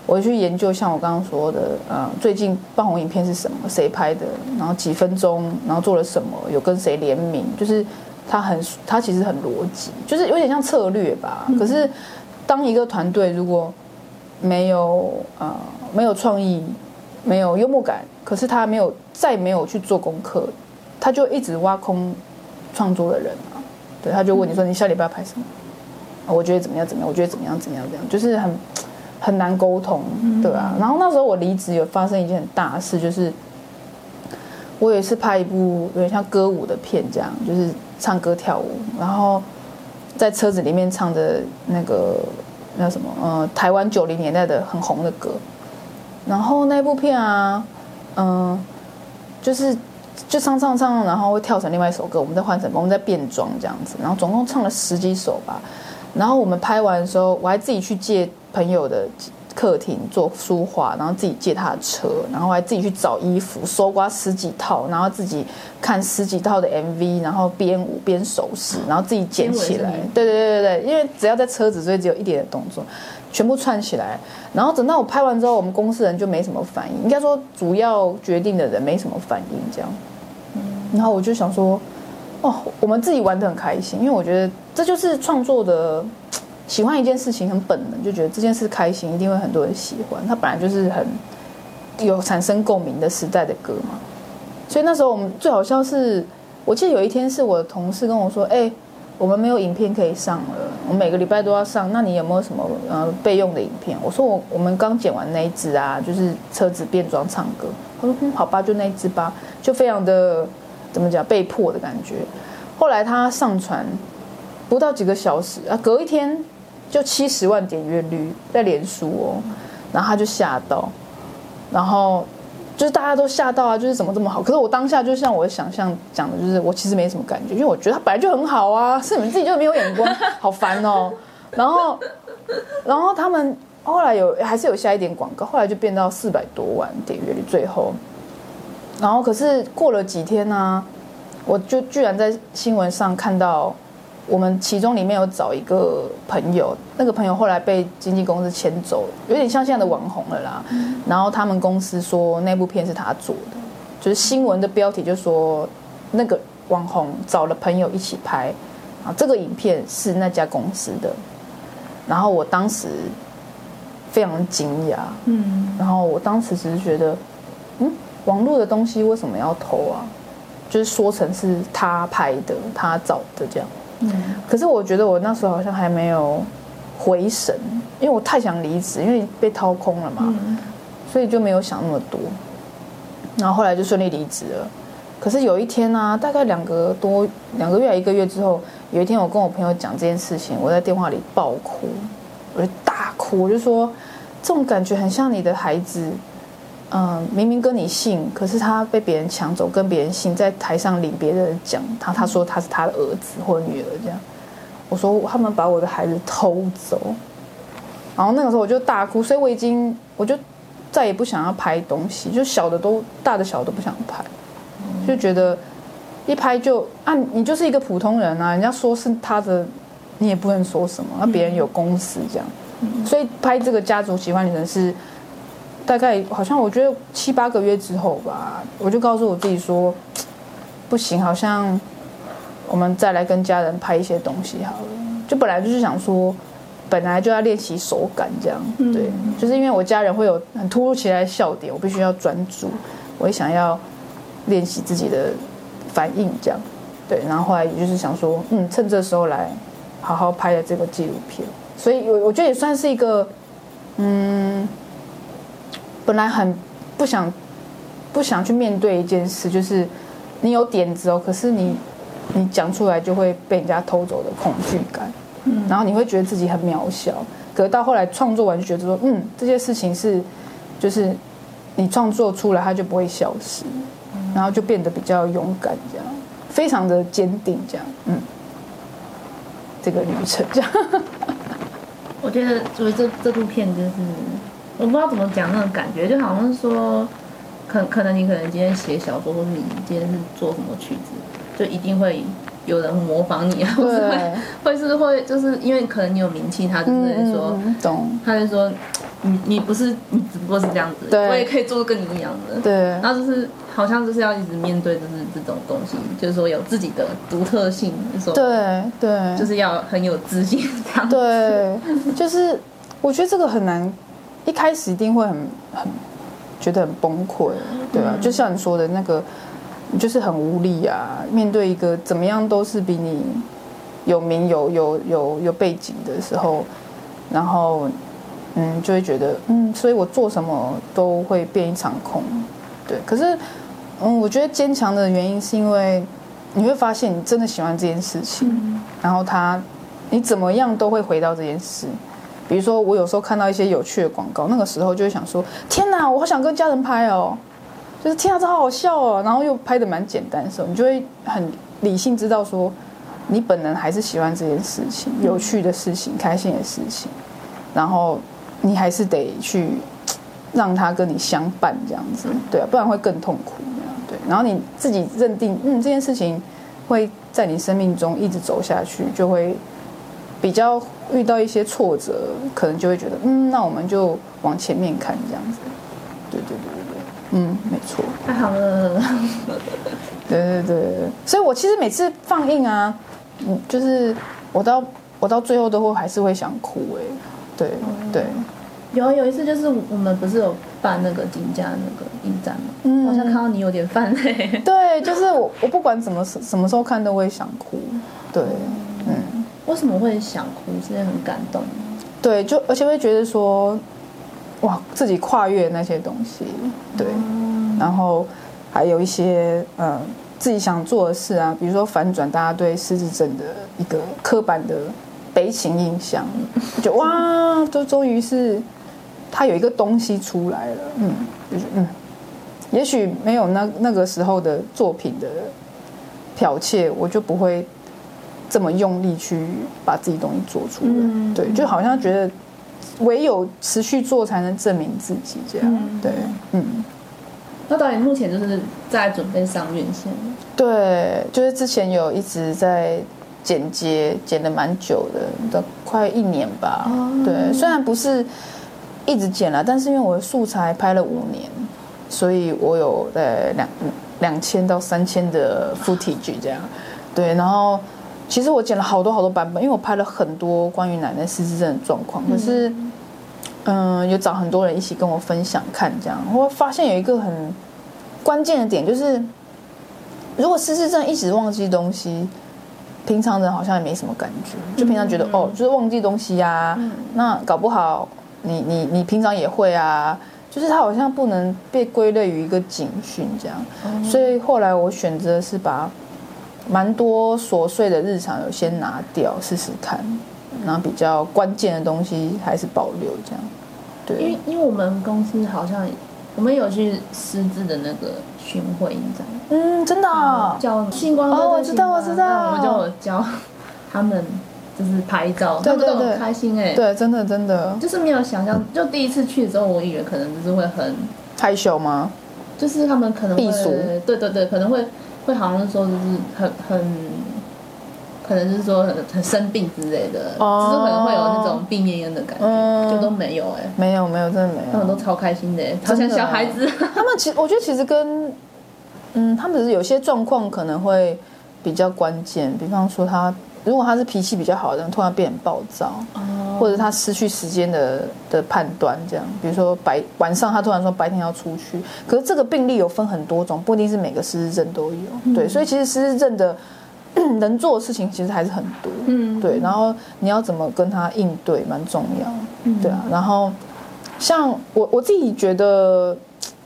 我会去研究，像我刚刚说的，呃，最近爆红影片是什么，谁拍的，然后几分钟，然后做了什么，有跟谁联名，就是他很他其实很逻辑，就是有点像策略吧。可是。当一个团队如果没有呃没有创意，没有幽默感，可是他没有再没有去做功课，他就一直挖空创作的人啊。对，他就问你说：“你下礼拜要拍什么？”我觉得怎么样？怎么样？我觉得怎么样？怎么样？这样就是很很难沟通，对啊。然后那时候我离职有发生一件很大的事，就是我有一次拍一部有点像歌舞的片，这样就是唱歌跳舞，然后。在车子里面唱着那个那什么呃台湾九零年代的很红的歌，然后那部片啊，嗯、呃，就是就唱唱唱，然后会跳成另外一首歌，我们再换成我们再变装这样子，然后总共唱了十几首吧。然后我们拍完的时候，我还自己去借朋友的。客厅做书画，然后自己借他的车，然后还自己去找衣服，搜刮十几套，然后自己看十几套的 MV，然后编舞编手势，然后自己剪起来。对对对对对，因为只要在车子，所以只有一点点动作，全部串起来。然后等到我拍完之后，我们公司人就没什么反应，应该说主要决定的人没什么反应，这样。嗯然后我就想说，哦，我们自己玩得很开心，因为我觉得这就是创作的。喜欢一件事情很本能，就觉得这件事开心，一定会很多人喜欢。它本来就是很有产生共鸣的时代的歌嘛。所以那时候我们最好笑是，我记得有一天是我的同事跟我说：“哎，我们没有影片可以上了，我每个礼拜都要上。那你有没有什么呃备用的影片？”我说：“我我们刚剪完那一支啊，就是车子变装唱歌。”他说：“嗯，好吧，就那一支吧。”就非常的怎么讲被迫的感觉。后来他上传不到几个小时啊，隔一天。就七十万点阅率在脸书哦，然后他就吓到，然后就是大家都吓到啊，就是怎么这么好？可是我当下就像我想象讲的，就是我其实没什么感觉，因为我觉得他本来就很好啊，是你们自己就没有眼光，好烦哦。然后，然后他们后来有还是有下一点广告，后来就变到四百多万点阅率，最后，然后可是过了几天呢、我就居然在新闻上看到。我们其中里面有找一个朋友，那个朋友后来被经纪公司牵走，有点像现在的网红了啦。然后他们公司说那部片是他做的，就是新闻的标题就说那个网红找了朋友一起拍，啊，这个影片是那家公司的。然后我当时非常惊讶，嗯，然后我当时只是觉得，嗯，网络的东西为什么要偷啊？就是说成是他拍的，他找的这样。可是我觉得我那时候好像还没有回神，因为我太想离职，因为被掏空了嘛，所以就没有想那么多。然后后来就顺利离职了。可是有一天呢、啊，大概两个多两个月一个月之后，有一天我跟我朋友讲这件事情，我在电话里爆哭，我就大哭，我就说这种感觉很像你的孩子。嗯，明明跟你姓，可是他被别人抢走，跟别人姓，在台上领别人讲，他他说他是他的儿子或女儿这样。我说他们把我的孩子偷走，然后那个时候我就大哭，所以我已经我就再也不想要拍东西，就小的都大的小的都不想拍，就觉得一拍就啊，你就是一个普通人啊，人家说是他的，你也不能说什么，那别人有公司这样，所以拍这个家族喜欢女人是。大概好像我觉得七八个月之后吧，我就告诉我自己说，不行，好像我们再来跟家人拍一些东西好了。就本来就是想说，本来就要练习手感这样，对，就是因为我家人会有很突如其来的笑点，我必须要专注，我也想要练习自己的反应这样，对。然后后来也就是想说，嗯，趁这时候来好好拍了这个纪录片，所以我我觉得也算是一个，嗯。本来很不想不想去面对一件事，就是你有点子哦，可是你你讲出来就会被人家偷走的恐惧感，嗯，然后你会觉得自己很渺小。可是到后来创作完就觉得说，嗯，这些事情是就是你创作出来它就不会消失，然后就变得比较勇敢，这样非常的坚定，这样，嗯，这个旅程这样。我觉得所以这这部片就是，我不知道怎么讲那种感觉，就好像是说，可可能你可能今天写小说，或者你今天是做什么曲子，就一定会有人模仿你，或是会 会是会就是因为可能你有名气，他就是说，嗯、懂，他就说。你你不是你只不过是这样子，我也可以做跟你一样的。对，然后就是好像就是要一直面对就是这种东西，就是说有自己的独特性，说对对，就是要很有自信这样。对，就是我觉得这个很难，一开始一定会很很觉得很崩溃，对啊，嗯、就像你说的那个，就是很无力啊，面对一个怎么样都是比你有名有有有有背景的时候，然后。嗯，就会觉得嗯，所以我做什么都会变一场空，对。可是，嗯，我觉得坚强的原因是因为你会发现你真的喜欢这件事情，嗯、然后他你怎么样都会回到这件事。比如说，我有时候看到一些有趣的广告，那个时候就会想说：天哪，我好想跟家人拍哦！就是天啊，这好好笑哦！然后又拍得蛮简单的时候，你就会很理性知道说，你本能还是喜欢这件事情，有趣的事情，开心的事情，然后。你还是得去让他跟你相伴，这样子，对啊，不然会更痛苦。对，然后你自己认定，嗯，这件事情会在你生命中一直走下去，就会比较遇到一些挫折，可能就会觉得，嗯，那我们就往前面看，这样子。对对对对对，嗯，没错。太好了。对对对，所以我其实每次放映啊，嗯，就是我到我到最后都会还是会想哭，哎，对对。有有一次，就是我们不是有办那个金家那个影展吗？嗯，好像看到你有点泛泪。对，就是我，我不管怎么什么时候看都会想哭。对，嗯，为什么会想哭？是很感动。对，就而且会觉得说，哇，自己跨越那些东西，对，嗯、然后还有一些嗯自己想做的事啊，比如说反转大家对失智症的一个刻板的悲情印象，就哇，都终于是。他有一个东西出来了，嗯，就是嗯，也许没有那那个时候的作品的剽窃，我就不会这么用力去把自己东西做出来。嗯、对，就好像觉得唯有持续做才能证明自己这样。嗯、对，嗯。那导演目前就是在准备上院线。对，就是之前有一直在剪接，剪了蛮久的，都快一年吧。哦、对，虽然不是。一直剪了，但是因为我的素材拍了五年，所以我有呃两两千到三千的 footage 这样，对，然后其实我剪了好多好多版本，因为我拍了很多关于奶奶失智症的状况，可是嗯、呃，有找很多人一起跟我分享看这样，我发现有一个很关键的点就是，如果失智症一直忘记东西，平常人好像也没什么感觉，就平常觉得哦，就是忘记东西呀、啊，那搞不好。你你你平常也会啊，就是他好像不能被归类于一个警讯这样，嗯、所以后来我选择是把蛮多琐碎的日常有先拿掉试试看，然后比较关键的东西还是保留这样。对，因为因为我们公司好像我们有去失智的那个巡回影展，嗯，真的、哦、叫星光哦，我知道我知道，我们就有教他们。就是拍照，他们都很开心哎、欸，对，真的真的，就是没有想象，就第一次去的时候，我以为可能就是会很害羞吗？就是他们可能会避暑，对对对，可能会会好像说就是很很，可能就是说很很生病之类的，哦、就是可能会有那种病恹恹的感觉，嗯、就都没有哎、欸，没有没有，真的没有，他们都超开心的、欸，超像小孩子。他们其实我觉得其实跟嗯，他们只是有些状况可能会比较关键，比方说他。如果他是脾气比较好的人，突然变很暴躁，或者他失去时间的的判断，这样，比如说白晚上他突然说白天要出去，可是这个病例有分很多种，不一定是每个失智症都有，对，所以其实失智症的 能做的事情其实还是很多，嗯，对，然后你要怎么跟他应对蛮重要，对啊，然后像我我自己觉得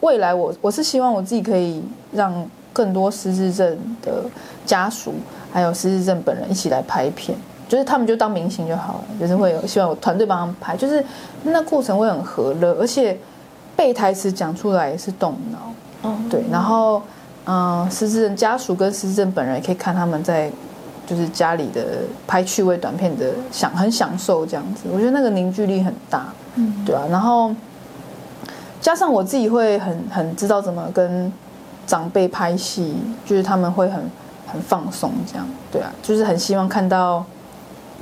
未来我我是希望我自己可以让更多失智症的家属。还有失智症本人一起来拍片，就是他们就当明星就好了，就是会有希望有团队帮他们拍，就是那过程会很和乐，而且背台词讲出来也是动脑，对，然后嗯，失智症家属跟失智症本人也可以看他们在就是家里的拍趣味短片的享很享受这样子，我觉得那个凝聚力很大，嗯，对啊，然后加上我自己会很很知道怎么跟长辈拍戏，就是他们会很很放松这样，对啊，就是很希望看到，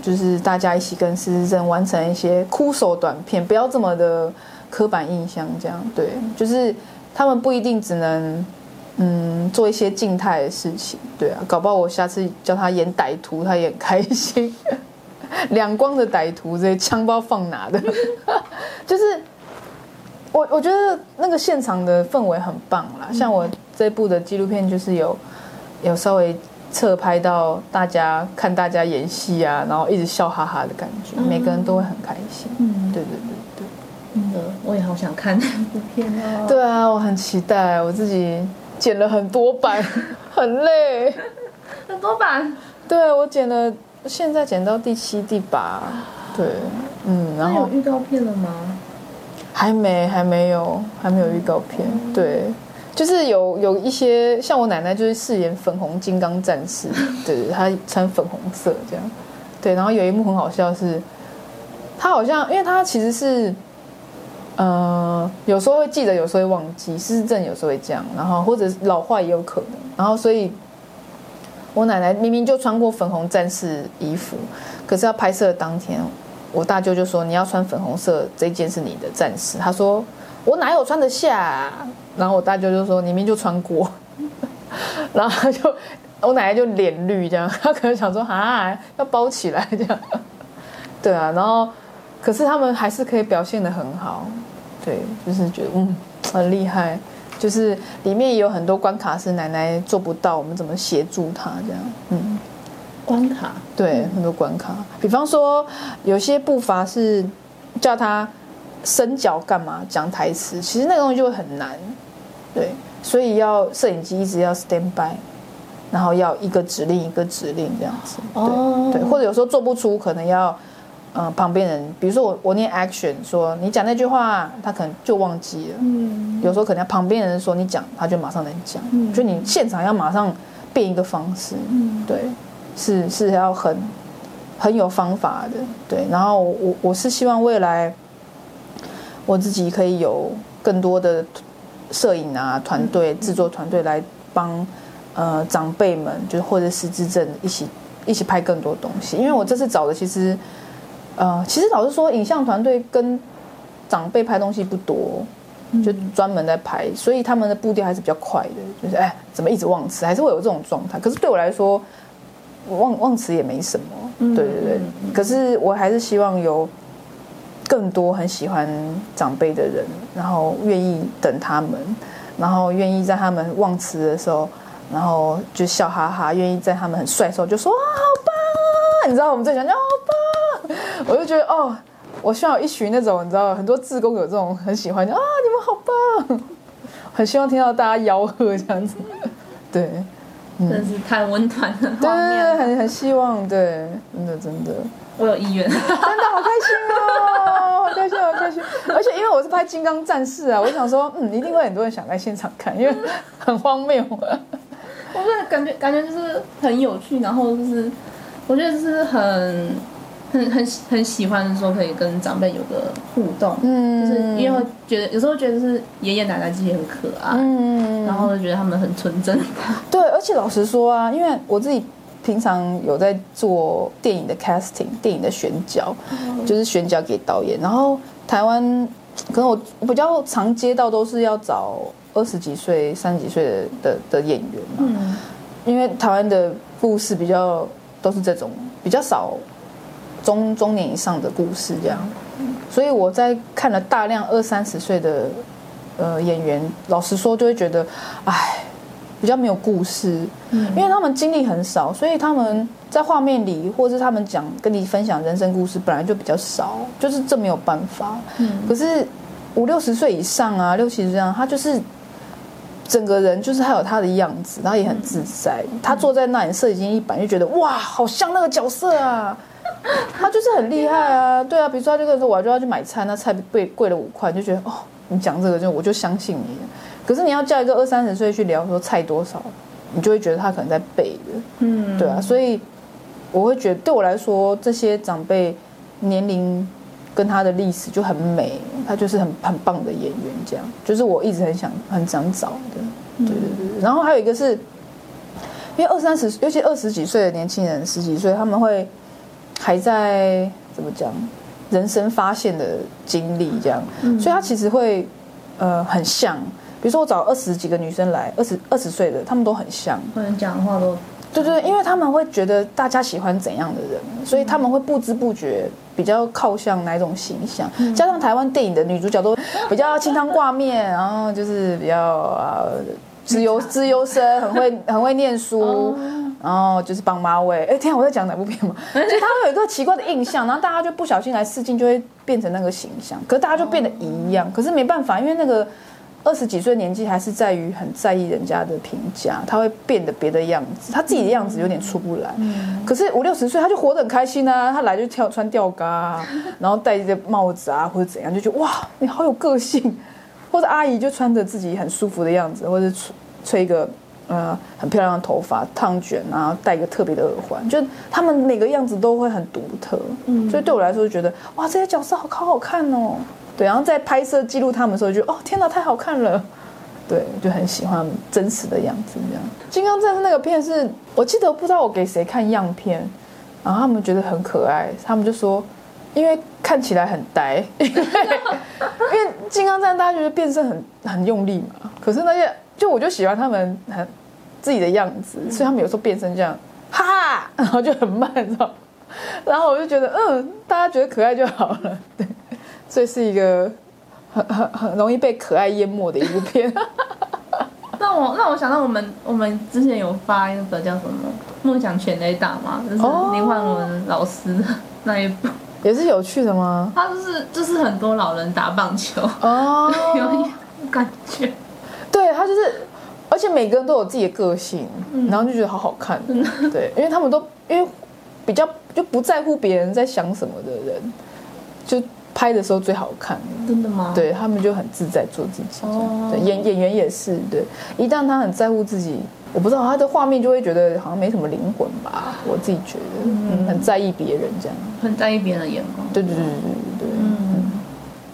就是大家一起跟失智症完成一些酷手短片，不要这么的刻板印象这样，对，就是他们不一定只能。嗯，做一些静态的事情，对啊，搞不好我下次叫他演歹徒，他也很开心。两光的歹徒，这些枪包放哪的？就是我，我觉得那个现场的氛围很棒啦。像我这部的纪录片，就是有有稍微侧拍到大家看大家演戏啊，然后一直笑哈哈的感觉，每个人都会很开心。嗯，对对对对，嗯，我也好想看那部 片哦。对啊，我很期待我自己。剪了很多版，很累。很多版？对，我剪了，现在剪到第七、第八。对，嗯，然后有预告片了吗？还没，还没有，还没有预告片。嗯、对，就是有有一些，像我奶奶就是饰演粉红金刚战士，对，她穿粉红色这样。对，然后有一幕很好笑是，她好像，因为她其实是。呃，有时候会记得，有时候会忘记，失智症有时候会这样，然后或者老化也有可能，然后所以，我奶奶明明就穿过粉红战士衣服，可是要拍摄的当天，我大舅就说你要穿粉红色这件是你的战士，他说我哪有穿得下啊？然后我大舅就说你明明就穿过，然后他就我奶奶就脸绿这样，他可能想说啊要包起来这样，对啊，然后。可是他们还是可以表现的很好，对，就是觉得嗯很厉害，就是里面也有很多关卡是奶奶做不到，我们怎么协助她这样，嗯，关卡，对，很多关卡，比方说有些步伐是叫他伸脚干嘛讲台词，其实那个东西就会很难，对，所以要摄影机一直要 stand by，然后要一个指令一个指令这样子，对，哦，对，或者有时候做不出，可能要。嗯，旁边人，比如说我，我念 action，说你讲那句话，他可能就忘记了。嗯，有时候可能旁边人说你讲，他就马上能讲。嗯，就你现场要马上变一个方式。嗯，对，是是要很很有方法的。对，然后我我是希望未来我自己可以有更多的摄影啊团队、制作团队来帮呃长辈们，就是或者失智症一起一起拍更多东西。因为我这次找的其实。呃，其实老实说，影像团队跟长辈拍东西不多，就专门在拍，所以他们的步调还是比较快的。就是哎，怎么一直忘词，还是会有这种状态。可是对我来说，我忘忘词也没什么。对对对。可是我还是希望有更多很喜欢长辈的人，然后愿意等他们，然后愿意在他们忘词的时候，然后就笑哈哈，愿意在他们很帅的时候就说啊好棒啊！你知道我们在讲叫好棒。我就觉得哦，我需要有一群那种你知道，很多志工有这种很喜欢啊，你们好棒，很希望听到大家吆喝这样子，对，嗯、真是太温暖了，对，很很希望，对，真的真的，我有意愿，真的好开心哦，好开心好开心，而且因为我是拍《金刚战士》啊，我想说，嗯，一定会很多人想来现场看，因为很荒谬，我觉得感觉感觉就是很有趣，然后就是我觉得就是很。很很很喜欢说可以跟长辈有个互动，嗯，就是因为觉得有时候觉得是爷爷奶奶自己很可爱，嗯，然后就觉得他们很纯真。对，而且老实说啊，因为我自己平常有在做电影的 casting，电影的选角，嗯、就是选角给导演。然后台湾可能我比较常接到都是要找二十几岁、三十几岁的的的演员嘛，嗯，因为台湾的故事比较都是这种比较少。中中年以上的故事这样，所以我在看了大量二三十岁的呃演员，老实说就会觉得，哎，比较没有故事，嗯，因为他们经历很少，所以他们在画面里，或是他们讲跟你分享人生故事，本来就比较少，就是这没有办法。嗯，可是五六十岁以上啊，六七十岁这样，他就是整个人就是还有他的样子，然后也很自在。他坐在那里，摄影机一板就觉得哇，好像那个角色啊。他就是很厉害啊，对啊，比如说他这个时候我就要去买菜，那菜贵贵了五块，就觉得哦，你讲这个就我就相信你。可是你要叫一个二三十岁去聊说菜多少，你就会觉得他可能在背的，嗯，对啊，所以我会觉得对我来说，这些长辈年龄跟他的历史就很美，他就是很很棒的演员，这样就是我一直很想很想找的，对对对。然后还有一个是，因为二三十，尤其二十几岁的年轻人，十几岁他们会还在怎么讲，人生发现的经历这样，所以他其实会呃很像，比如说我找二十几个女生来，二十二十岁的，她们都很像，可能讲的话都。对对，因为他们会觉得大家喜欢怎样的人，所以他们会不知不觉比较靠向哪种形象。加上台湾电影的女主角都比较清汤挂面，然后就是比较啊资优资优生，很会很会念书，然后就是绑马尾。哎，天啊，我在讲哪部片吗？所以他会有一个奇怪的印象，然后大家就不小心来试镜，就会变成那个形象。可是大家就变得一样，可是没办法，因为那个。二十几岁年纪还是在于很在意人家的评价，他会变得别的样子，他自己的样子有点出不来。嗯、可是五六十岁他就活得很开心啊，他来就跳穿吊嘎、啊，然后戴一个帽子啊或者怎样，就觉得哇你好有个性。或者阿姨就穿着自己很舒服的样子，或者吹吹一个呃很漂亮的头发烫卷，然后戴一个特别的耳环，就他们每个样子都会很独特。嗯，所以对我来说就觉得哇这些角色好好好看哦。对，然后在拍摄记录他们的时候就，哦天哪，太好看了，对，就很喜欢真实的样子这样。金刚战士那个片是我记得不知道我给谁看样片，然后他们觉得很可爱，他们就说，因为看起来很呆，因 为因为金刚战大家觉得变身很很用力嘛，可是那些就我就喜欢他们很自己的样子，所以他们有时候变身这样，哈哈，然后就很慢，知道，然后我就觉得嗯，大家觉得可爱就好了，对。这是一个很很很容易被可爱淹没的一部片。那我那我想到我们我们之前有发那个叫什么《梦想全垒打》嘛，就是林焕文老师的那一部，也是有趣的吗？他就是就是很多老人打棒球哦，有感觉。对他就是，而且每个人都有自己的个性，嗯、然后就觉得好好看。对，因为他们都因为比较就不在乎别人在想什么的人，就。拍的时候最好看，真的吗？对，他们就很自在做自己。哦，对，演演员也是，对，一旦他很在乎自己，我不知道他的画面就会觉得好像没什么灵魂吧，我自己觉得，嗯，很在意别人这样，很在意别人的眼光。对对对对对对。嗯，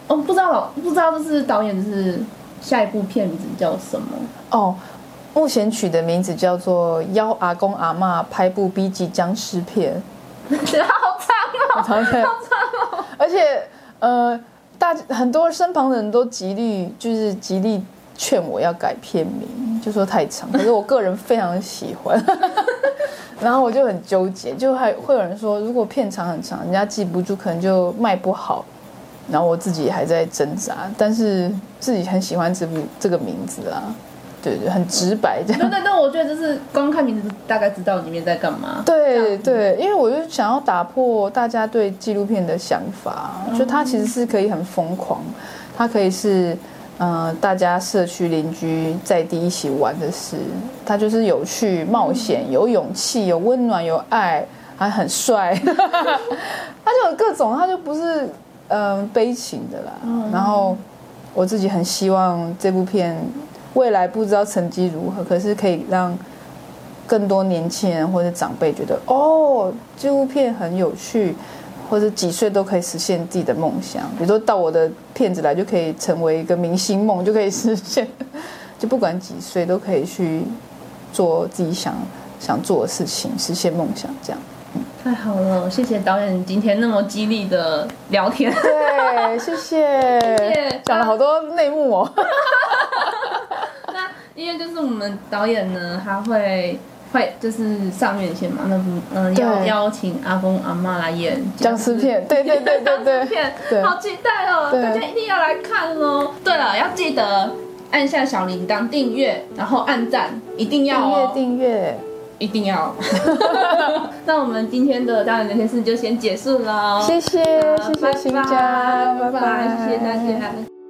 哦，不知道，不知道这是导演是下一部片名字叫什么？哦，目前取的名字叫做《邀阿公阿妈拍部 B 级僵尸片》，好长哦，好长哦，而且。呃，大很多身旁的人都极力就是极力劝我要改片名，就说太长。可是我个人非常喜欢，然后我就很纠结，就还会有人说，如果片长很长，人家记不住，可能就卖不好。然后我自己还在挣扎，但是自己很喜欢这部这个名字啊。对对，很直白这样。对对，但我觉得就是光看名字大概知道里面在干嘛。对对，因为我就想要打破大家对纪录片的想法，嗯、就它其实是可以很疯狂，它可以是呃大家社区邻居在地一起玩的事，它就是有趣、冒险、嗯、有勇气、有温暖、有爱，还很帅，它就有各种，它就不是嗯、呃、悲情的啦。嗯、然后我自己很希望这部片。未来不知道成绩如何，可是可以让更多年轻人或者长辈觉得哦，纪录片很有趣，或者几岁都可以实现自己的梦想。比如说到我的片子来，就可以成为一个明星梦，就可以实现。就不管几岁都可以去做自己想想做的事情，实现梦想。这样，太好了，谢谢导演今天那么激励的聊天。对，谢谢，谢谢。讲了好多内幕哦。那因为就是我们导演呢，他会会就是上院线嘛，那部嗯邀邀请阿公阿妈来演僵尸片，对对对对对，片好期待哦，大家一定要来看哦。对了，要记得按下小铃铛订阅，然后按赞，一定要订阅订阅，一定要。那我们今天的大人聊天室就先结束了，谢谢谢谢新家，拜拜，谢谢大家。